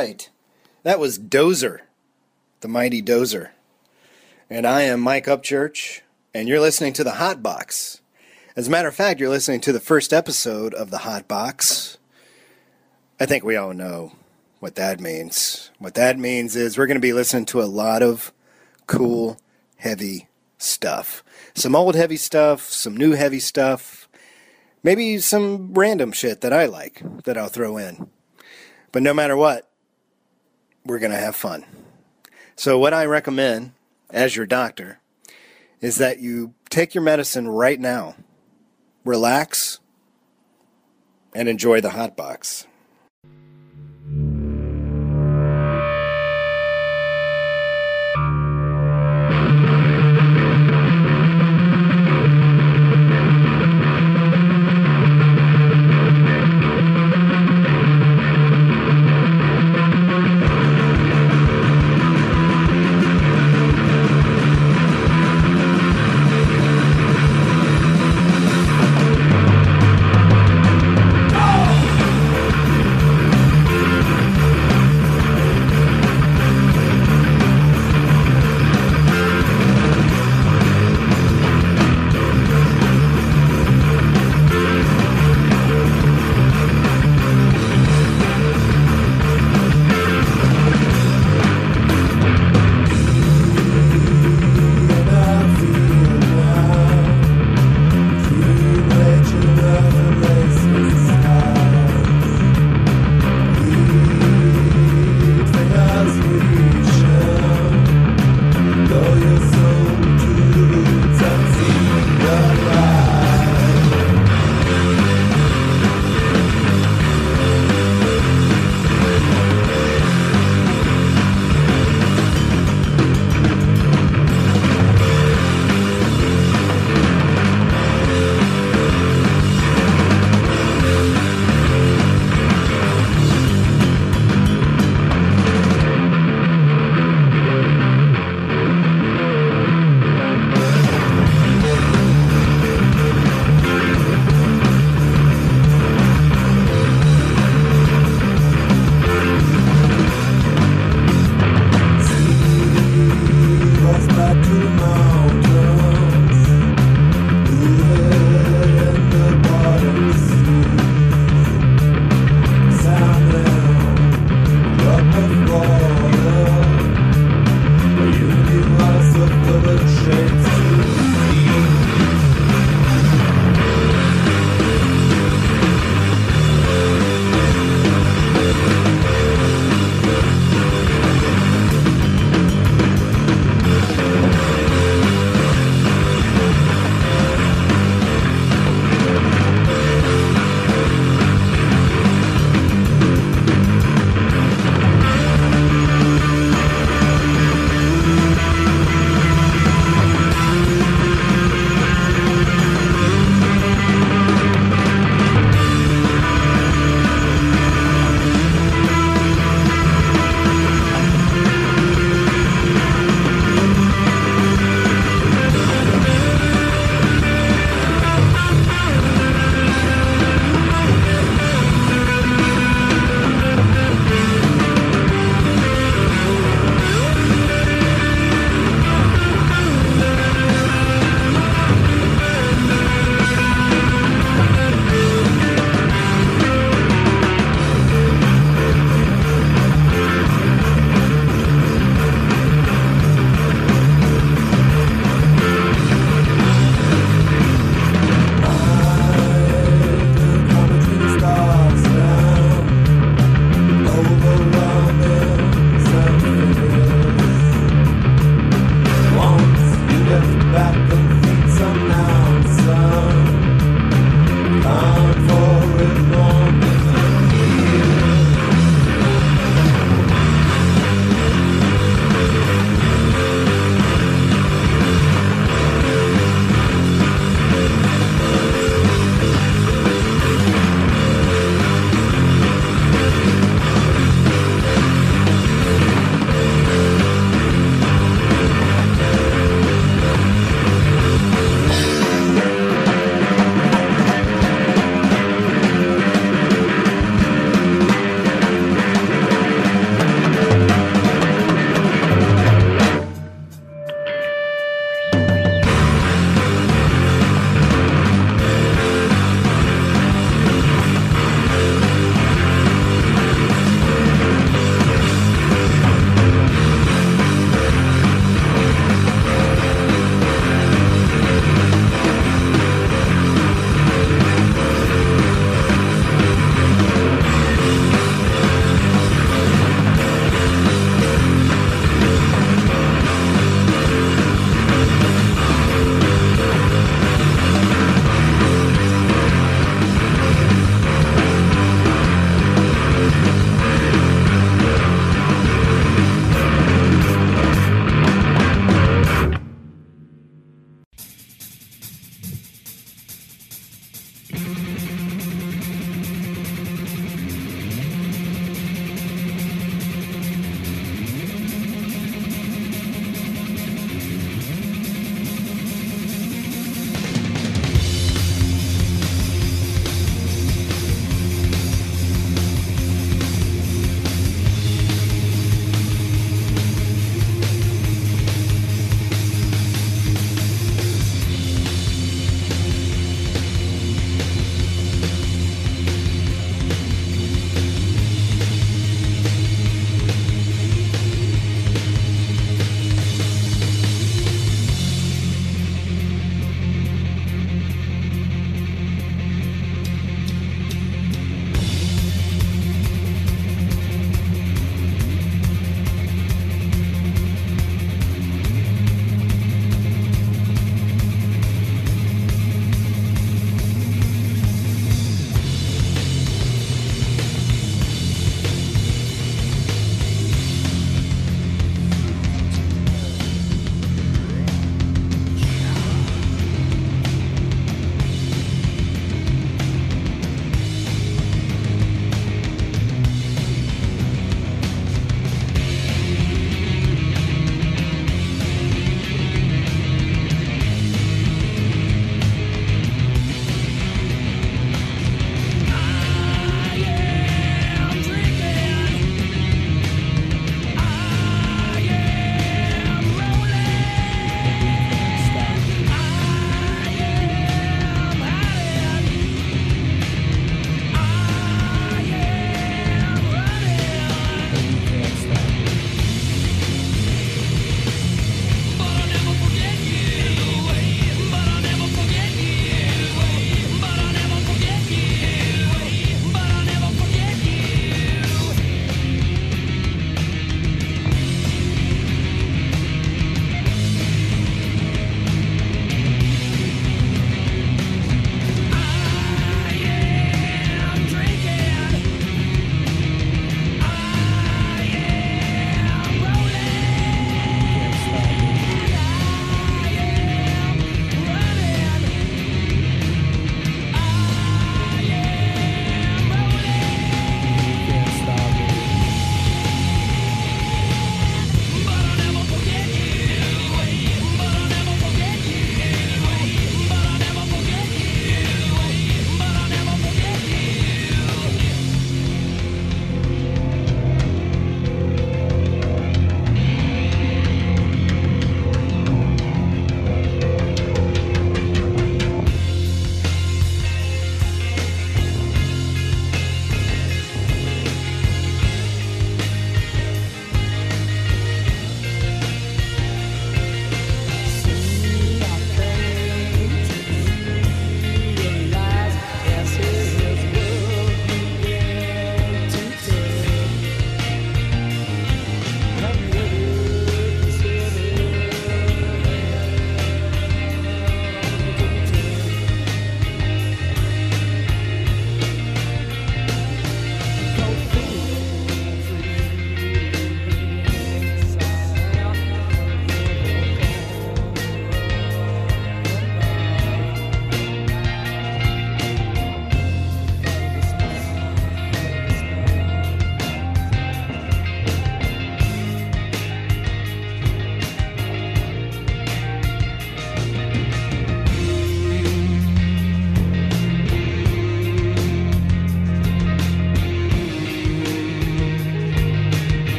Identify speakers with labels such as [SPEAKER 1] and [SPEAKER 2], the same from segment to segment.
[SPEAKER 1] Right. That was Dozer, the mighty Dozer. And I am Mike Upchurch, and you're listening to the Hot Box. As a matter of fact, you're listening to the first episode of the Hot Box. I think we all know what that means. What that means is we're going to be listening to a lot of cool, heavy stuff. Some old heavy stuff, some new heavy stuff, maybe some random shit that I like that I'll throw in. But no matter what, we're going to have fun. So, what I recommend as your doctor is that you take your medicine right now, relax, and enjoy the hot box.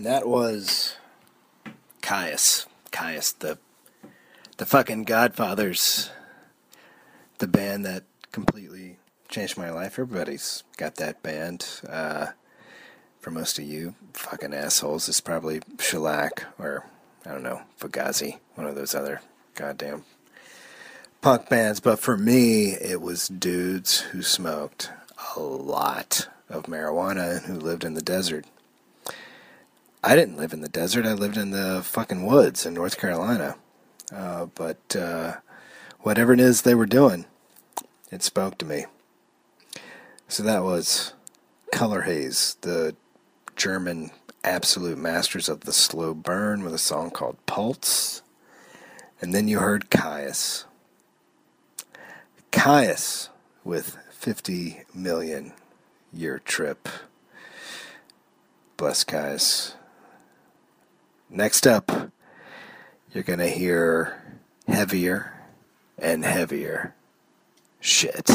[SPEAKER 1] And that was Kyuss. Kyuss, the the fucking Godfathers. The band that completely changed my life. Everybody's got that band. Uh, for most of you fucking assholes, it's probably Shellac or I don't know, Fugazi, one of those other goddamn punk bands. But for me, it was dudes who smoked a lot of marijuana and who lived in the desert. I didn't live in the desert. I lived in the fucking woods in North Carolina. Uh, but uh, whatever it is they were doing, it spoke to me. So that was Colour Haze, the German absolute masters of the slow burn with a song called Pulse. And then you heard Kyuss. Kyuss with 50 million year trip. Bless Kyuss. Next up, you're going to hear heavier and heavier shit.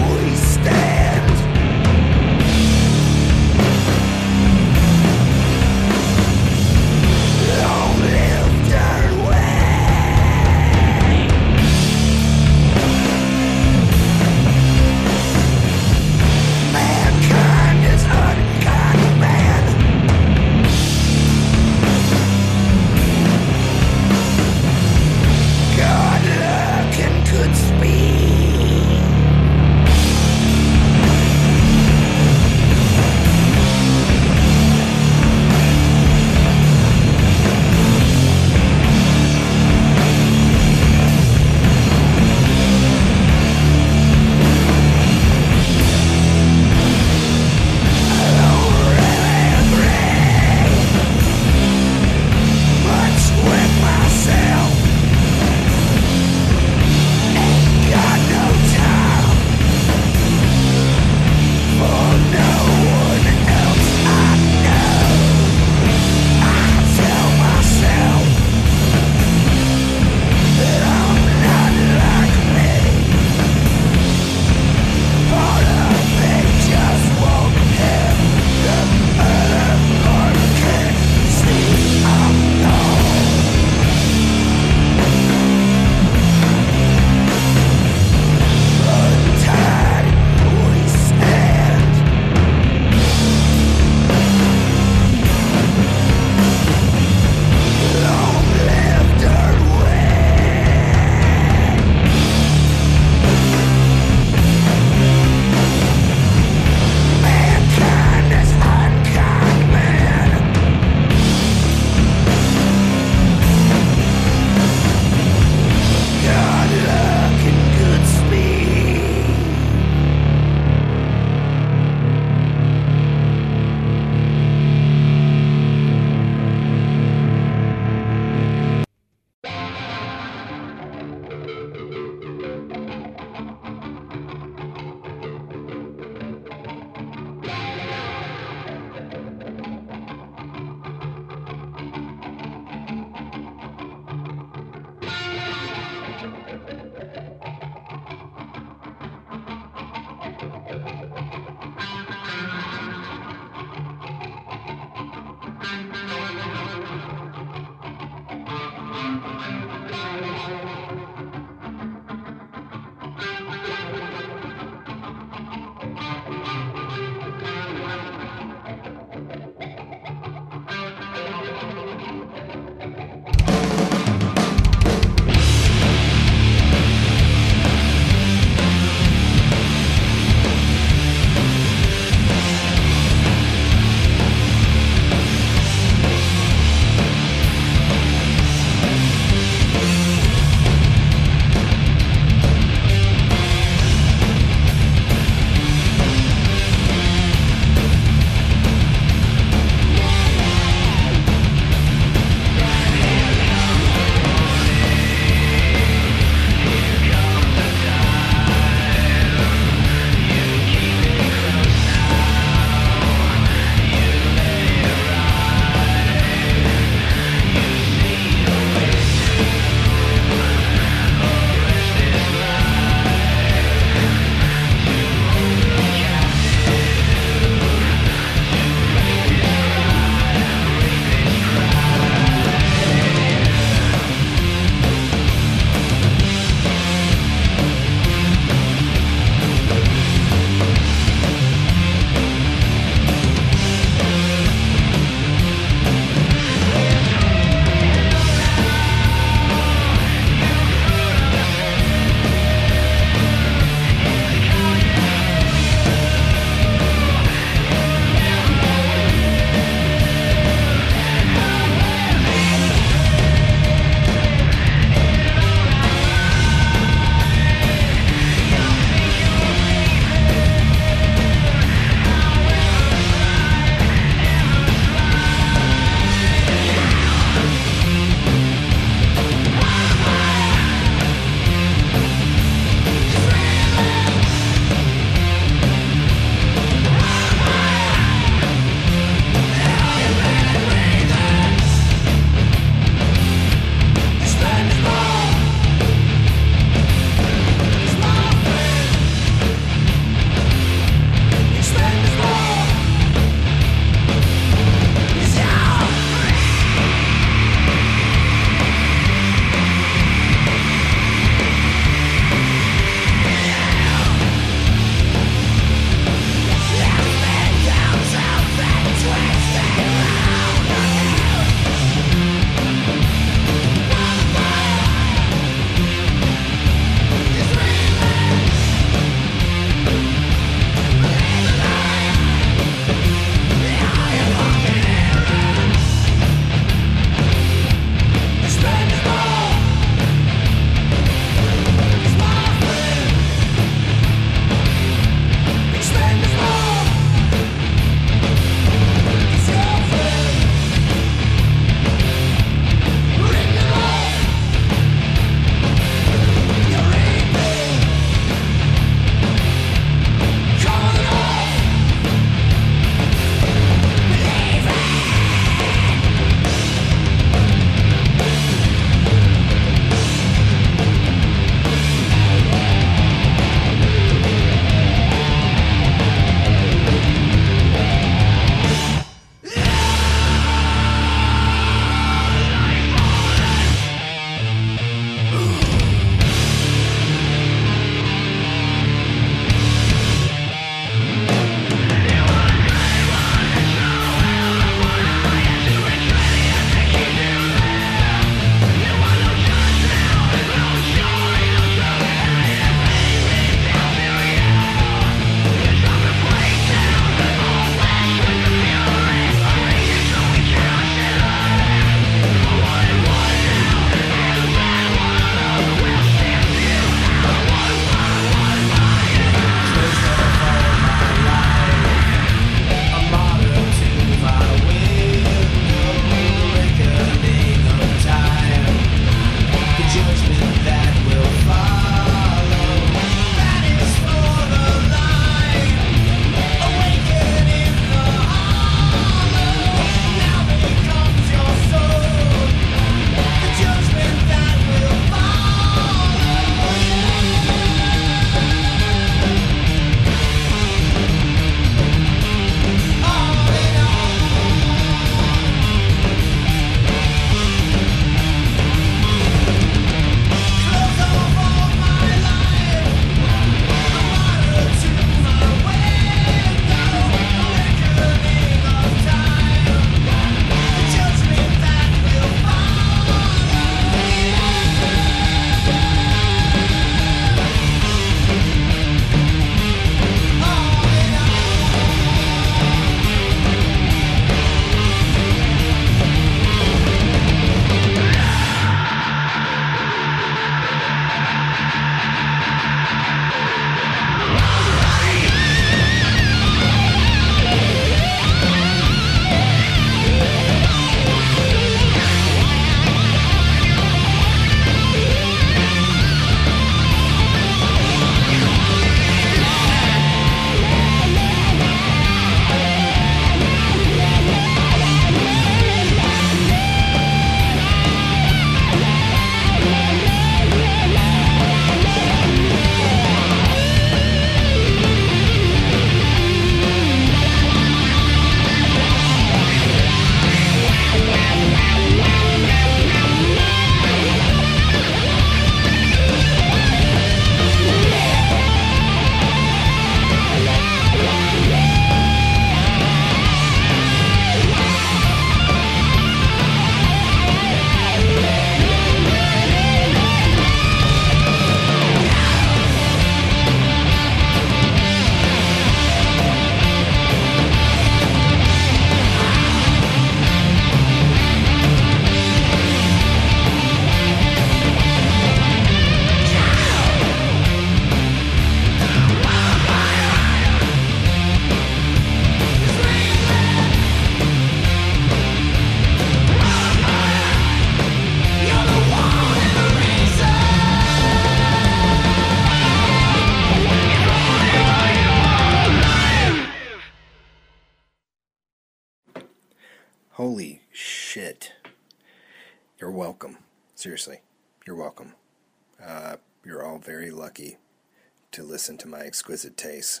[SPEAKER 1] My exquisite taste.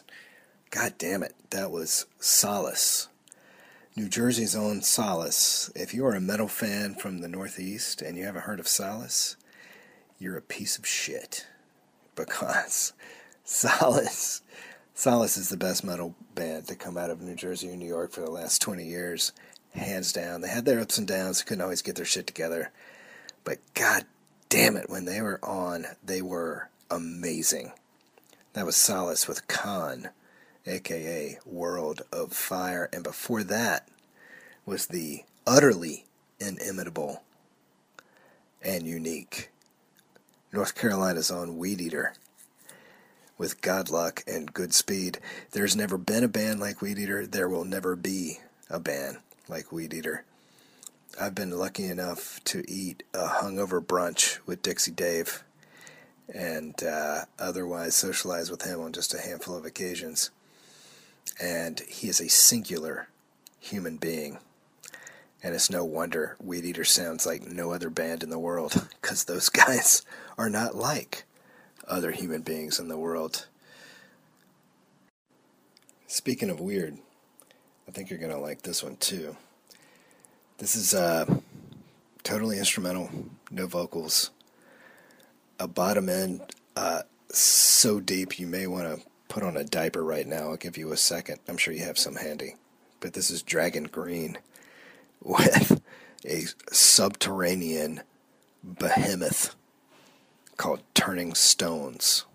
[SPEAKER 1] God damn it, that was Solace. New Jersey's own Solace. If you are a metal fan from the Northeast and you haven't heard of Solace, you're a piece of shit. Because Solace, Solace is the best metal band to come out of New Jersey or New York for the last 20 years, hands down. They had their ups and downs, couldn't always get their shit together. But god damn it, when they were on, they were amazing. That was Solace with Khan aka World of Fire, and before that was the utterly inimitable and unique North Carolina's own Weedeater. With God luck and good speed, there's never been a band like Weedeater. There will never be a band like Weedeater. I've been lucky enough to eat a hungover brunch with Dixie Dave and uh, otherwise socialize with him on just a handful of occasions and he is a singular human being. And it's no wonder Weedeater sounds like no other band in the world, because those guys are not like other human beings in the world. Speaking of weird, I think you're going to like this one too. This is uh, totally instrumental, no vocals. A bottom end uh, so deep you may want to put on a diaper right now. I'll give you a second. I'm sure you have some handy. But this is Dragon Green with a subterranean behemoth called Turning Stones.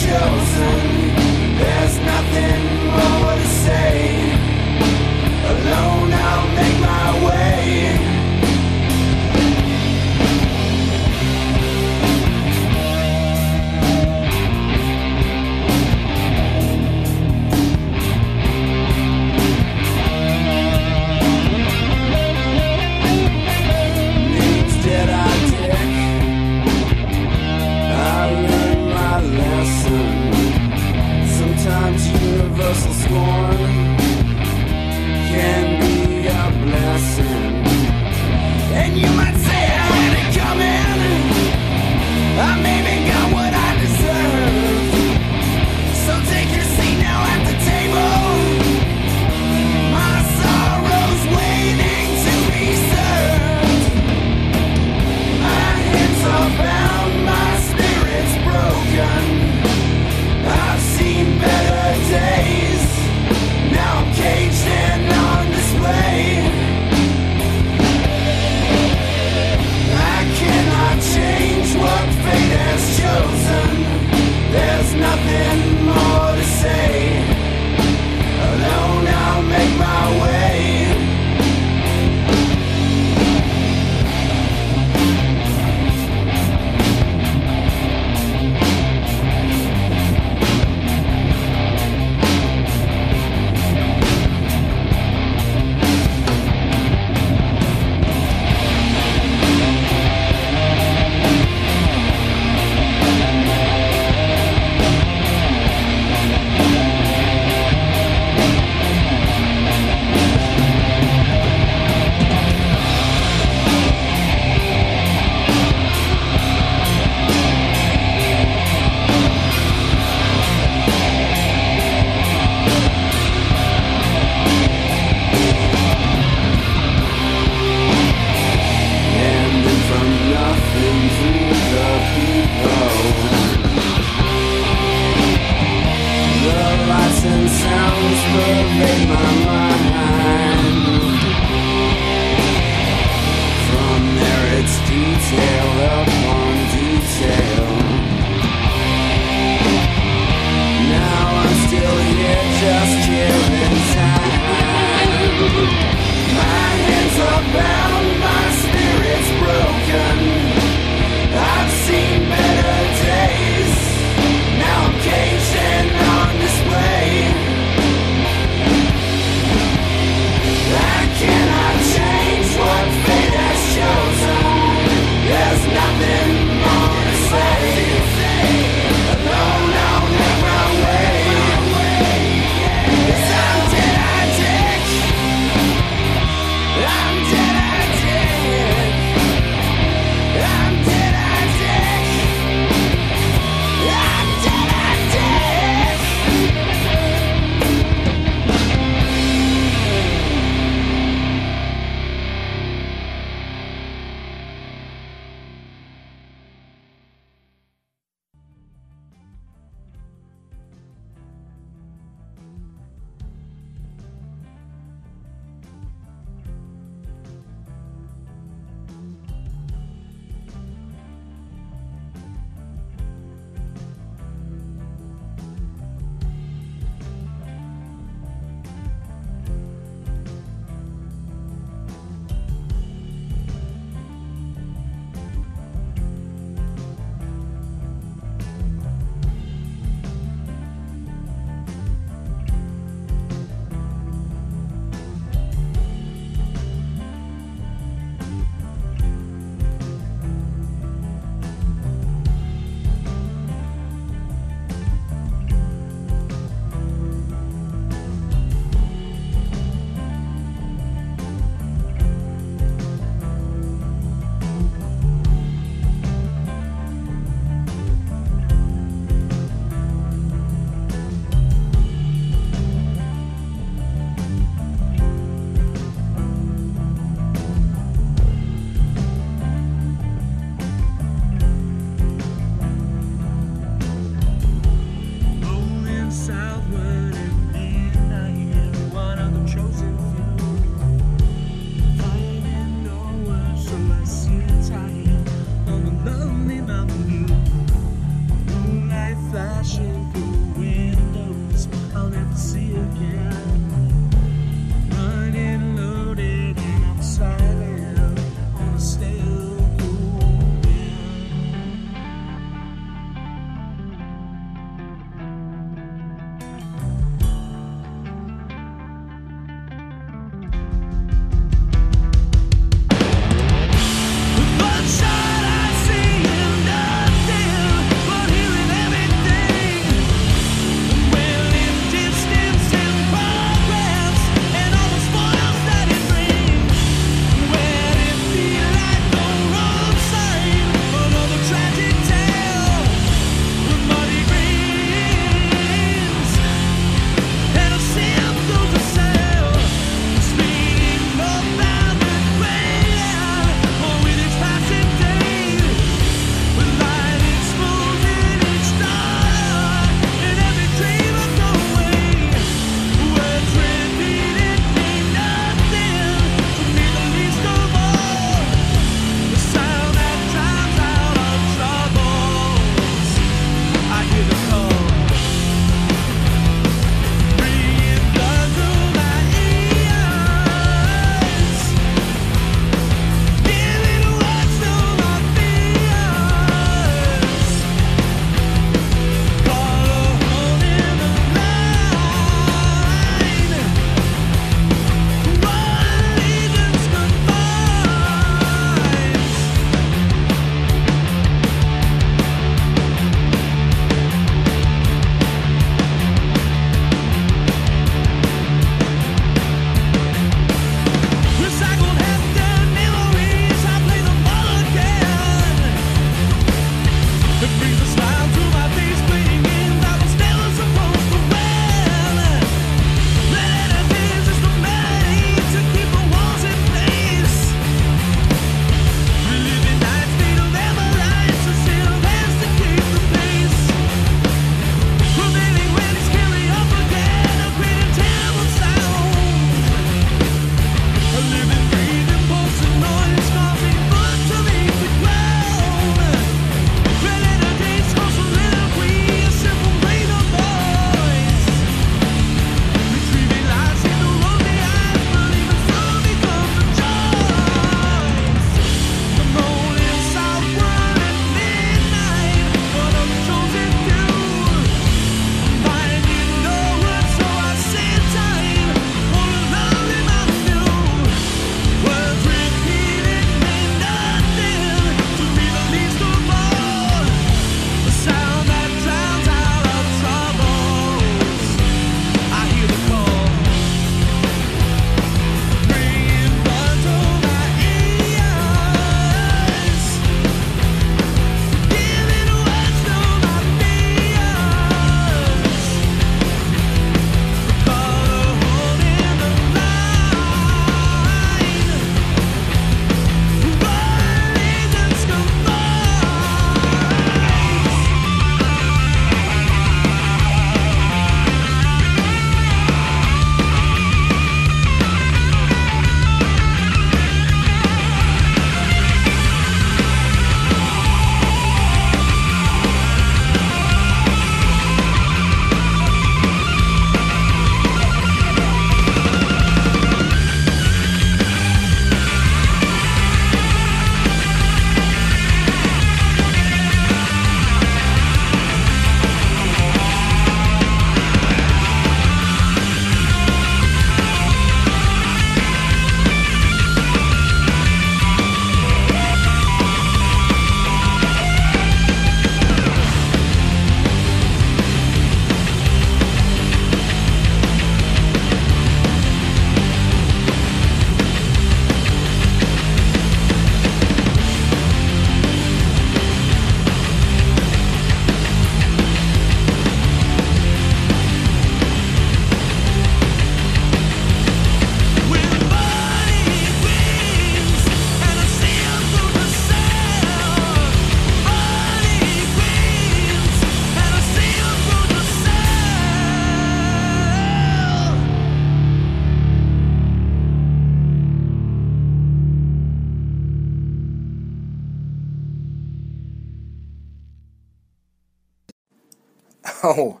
[SPEAKER 1] Oh,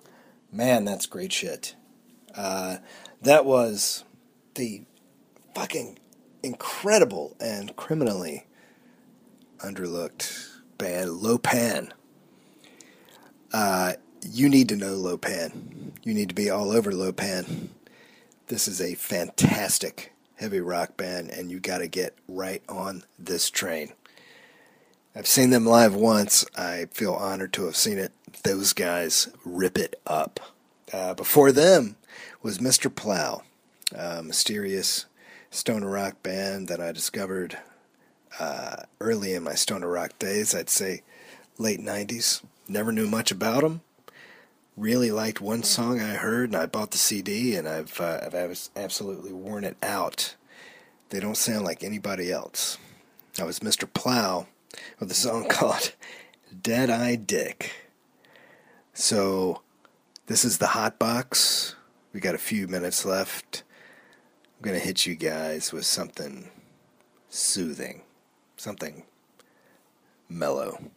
[SPEAKER 1] man, that's great shit. Uh, that was the fucking incredible and criminally underlooked band Lo-Pan. Uh, you need to know Lo-Pan. You need to be all over Lo-Pan. This is a fantastic heavy rock band, and you got to get right on this train. I've seen them live once. I feel honored to have seen it. Those guys rip it up. Uh, before them was Mr. Plow, a mysterious stoner rock band that I discovered uh, early in my stoner rock days. I'd say late 90s. Never knew much about them. Really liked one song I heard, and I bought the CD, and I've, uh, I've absolutely worn it out. They don't sound like anybody else. That was Mr. Plow with a song called Dead Eye Dick. So, this is the Hot Box. We got a few minutes left. I'm going to hit you guys with something soothing, something mellow.